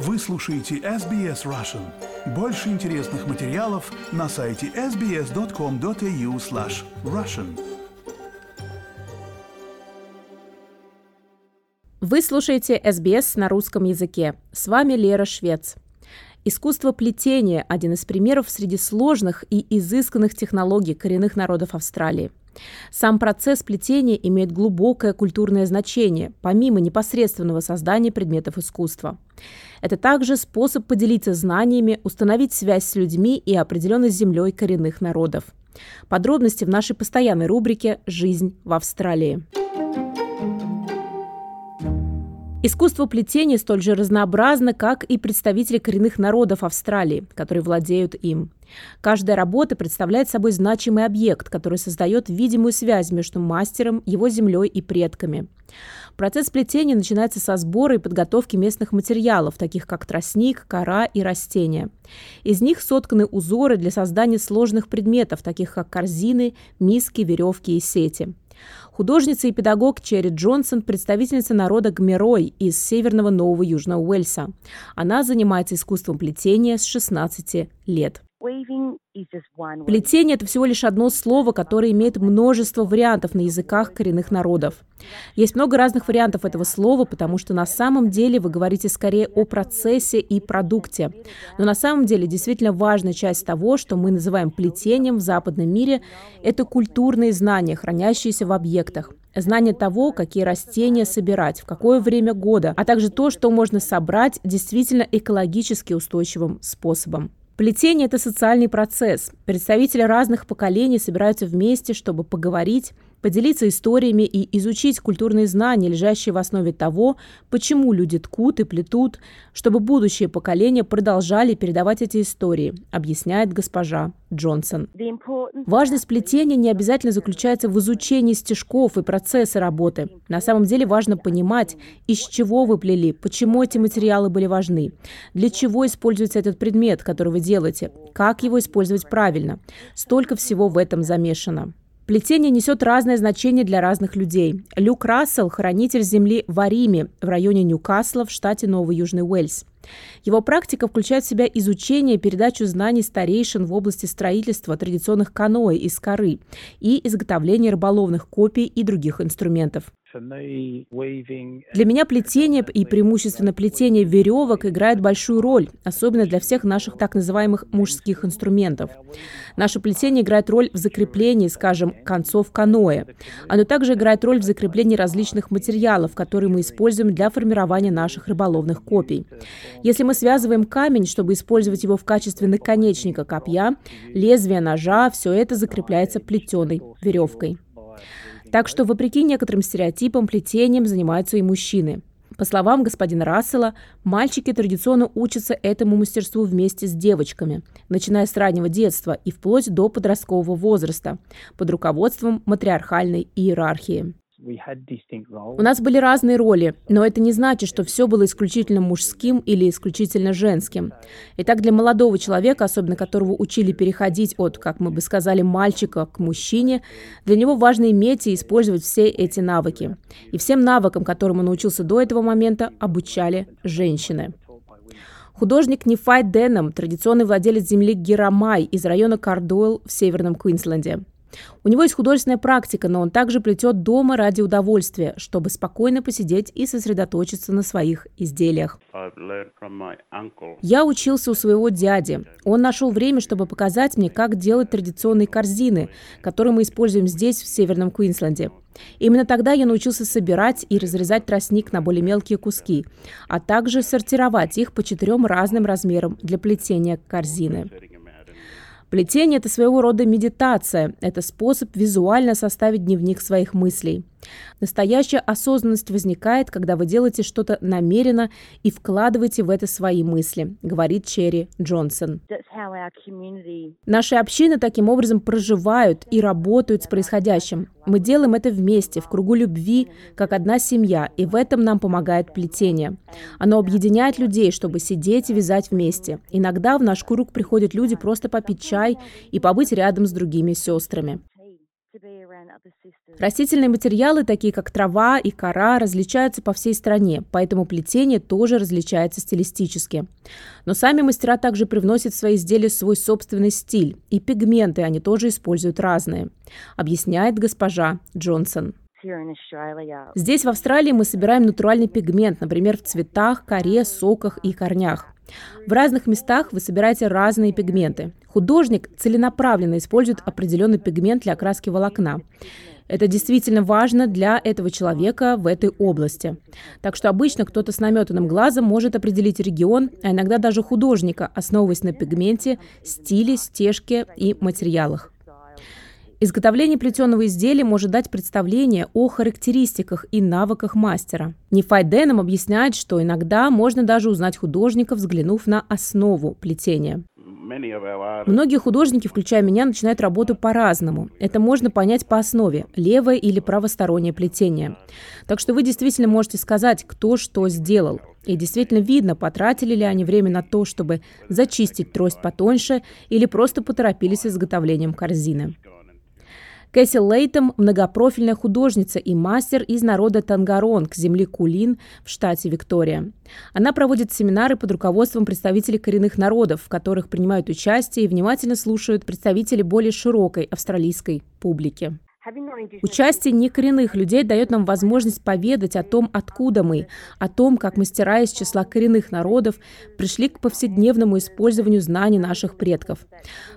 Вы слушаете SBS Russian. Больше интересных материалов на сайте sbs.com.au slash russian. Вы слушаете SBS на русском языке. С вами Лера Швец. Искусство плетения – один из примеров среди сложных и изысканных технологий коренных народов Австралии. Сам процесс плетения имеет глубокое культурное значение, помимо непосредственного создания предметов искусства. Это также способ поделиться знаниями, установить связь с людьми и определенной землей коренных народов. Подробности в нашей постоянной рубрике «Жизнь в Австралии». Искусство плетения столь же разнообразно, как и представители коренных народов Австралии, которые владеют им. Каждая работа представляет собой значимый объект, который создает видимую связь между мастером, его землей и предками. Процесс плетения начинается со сбора и подготовки местных материалов, таких как тростник, кора и растения. Из них сотканы узоры для создания сложных предметов, таких как корзины, миски, веревки и сети. Художница и педагог Черри Джонсон – представительница народа Гмерой из Северного Нового Южного Уэльса. Она занимается искусством плетения с 16 лет. Плетение – это всего лишь одно слово, которое имеет множество вариантов на языках коренных народов. Есть много разных вариантов этого слова, потому что на самом деле вы говорите скорее о процессе и продукте. Но на самом деле действительно важная часть того, что мы называем плетением в западном мире, это культурные знания, хранящиеся в объектах. Знание того, какие растения собирать, в какое время года, а также то, что можно собрать действительно экологически устойчивым способом. Плетение – это социальный процесс. Представители разных поколений собираются вместе, чтобы поговорить, поделиться историями и изучить культурные знания, лежащие в основе того, почему люди ткут и плетут, чтобы будущие поколения продолжали передавать эти истории, объясняет госпожа Джонсон. Важность плетения не обязательно заключается в изучении стежков и процесса работы. На самом деле важно понимать, из чего вы плели, почему эти материалы были важны, для чего используется этот предмет, который вы делаете, как его использовать правильно. Столько всего в этом замешано. Плетение несет разное значение для разных людей. Люк Рассел – хранитель земли в Ариме, в районе Ньюкасла в штате Новый Южный Уэльс. Его практика включает в себя изучение и передачу знаний старейшин в области строительства традиционных каноэ из коры и изготовления рыболовных копий и других инструментов. Для меня плетение и преимущественно плетение веревок играет большую роль, особенно для всех наших так называемых мужских инструментов. Наше плетение играет роль в закреплении, скажем, концов каноэ. Оно также играет роль в закреплении различных материалов, которые мы используем для формирования наших рыболовных копий. Если мы связываем камень, чтобы использовать его в качестве наконечника копья, лезвия ножа, все это закрепляется плетеной веревкой. Так что, вопреки некоторым стереотипам, плетением занимаются и мужчины. По словам господина Рассела, мальчики традиционно учатся этому мастерству вместе с девочками, начиная с раннего детства и вплоть до подросткового возраста, под руководством матриархальной иерархии. У нас были разные роли, но это не значит, что все было исключительно мужским или исключительно женским. Итак, для молодого человека, особенно которого учили переходить от, как мы бы сказали, мальчика к мужчине, для него важно иметь и использовать все эти навыки. И всем навыкам, которым он научился до этого момента, обучали женщины. Художник Нефай Денном, традиционный владелец земли Герамай из района Кардуэлл в Северном Квинсленде. У него есть художественная практика, но он также плетет дома ради удовольствия, чтобы спокойно посидеть и сосредоточиться на своих изделиях. Я учился у своего дяди. Он нашел время, чтобы показать мне, как делать традиционные корзины, которые мы используем здесь, в Северном Квинсленде. Именно тогда я научился собирать и разрезать тростник на более мелкие куски, а также сортировать их по четырем разным размерам для плетения корзины. Плетение – это своего рода медитация, это способ визуально составить дневник своих мыслей. Настоящая осознанность возникает, когда вы делаете что-то намеренно и вкладываете в это свои мысли, говорит Черри Джонсон. Наши общины таким образом проживают и работают с происходящим. Мы делаем это вместе, в кругу любви, как одна семья, и в этом нам помогает плетение. Оно объединяет людей, чтобы сидеть и вязать вместе. Иногда в наш круг приходят люди просто попить чай и побыть рядом с другими сестрами. Растительные материалы, такие как трава и кора, различаются по всей стране, поэтому плетение тоже различается стилистически. Но сами мастера также привносят в свои изделия свой собственный стиль, и пигменты они тоже используют разные, объясняет госпожа Джонсон. Здесь, в Австралии, мы собираем натуральный пигмент, например, в цветах, коре, соках и корнях. В разных местах вы собираете разные пигменты. Художник целенаправленно использует определенный пигмент для окраски волокна. Это действительно важно для этого человека в этой области. Так что обычно кто-то с наметанным глазом может определить регион, а иногда даже художника, основываясь на пигменте, стиле, стежке и материалах. Изготовление плетеного изделия может дать представление о характеристиках и навыках мастера. Нефай Деном объясняет, что иногда можно даже узнать художника, взглянув на основу плетения. Многие художники, включая меня, начинают работу по-разному. Это можно понять по основе – левое или правостороннее плетение. Так что вы действительно можете сказать, кто что сделал. И действительно видно, потратили ли они время на то, чтобы зачистить трость потоньше или просто поторопились с изготовлением корзины. Кэсси Лейтом – многопрофильная художница и мастер из народа Тангаронг, земли Кулин в штате Виктория. Она проводит семинары под руководством представителей коренных народов, в которых принимают участие и внимательно слушают представители более широкой австралийской публики. Участие некоренных людей дает нам возможность поведать о том, откуда мы, о том, как мастера из числа коренных народов пришли к повседневному использованию знаний наших предков.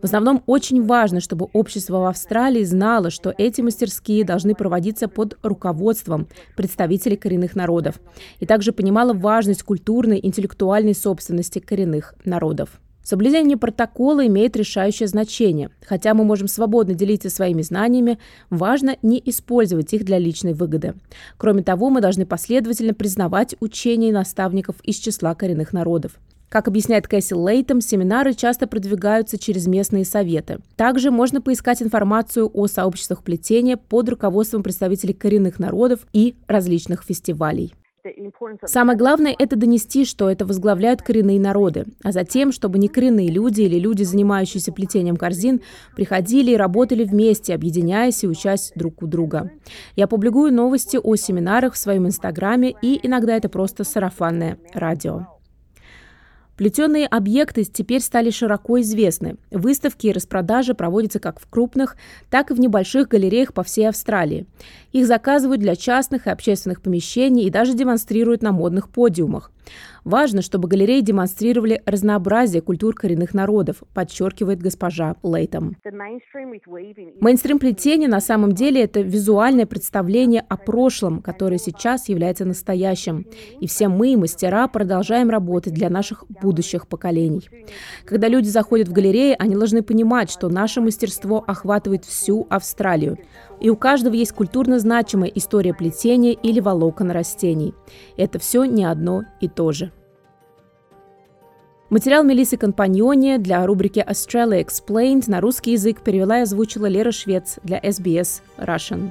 В основном очень важно, чтобы общество в Австралии знало, что эти мастерские должны проводиться под руководством представителей коренных народов, и также понимало важность культурной интеллектуальной собственности коренных народов. Соблюдение протокола имеет решающее значение. Хотя мы можем свободно делиться своими знаниями, важно не использовать их для личной выгоды. Кроме того, мы должны последовательно признавать учения наставников из числа коренных народов. Как объясняет Кэсси Лейтом, семинары часто продвигаются через местные советы. Также можно поискать информацию о сообществах плетения под руководством представителей коренных народов и различных фестивалей. Самое главное – это донести, что это возглавляют коренные народы, а затем, чтобы не коренные люди или люди, занимающиеся плетением корзин, приходили и работали вместе, объединяясь и учась друг у друга. Я публикую новости о семинарах в своем инстаграме, и иногда это просто сарафанное радио. Плетеные объекты теперь стали широко известны. Выставки и распродажи проводятся как в крупных, так и в небольших галереях по всей Австралии. Их заказывают для частных и общественных помещений и даже демонстрируют на модных подиумах. Важно, чтобы галереи демонстрировали разнообразие культур коренных народов, подчеркивает госпожа Лейтом. Мейнстрим плетения на самом деле это визуальное представление о прошлом, которое сейчас является настоящим. И все мы, мастера, продолжаем работать для наших будущих поколений. Когда люди заходят в галереи, они должны понимать, что наше мастерство охватывает всю Австралию. И у каждого есть культурно значимая история плетения или волокон растений. Это все не одно и то же. Материал Мелисы Компаньоне для рубрики Australia Explained на русский язык перевела и озвучила Лера Швец для SBS Russian.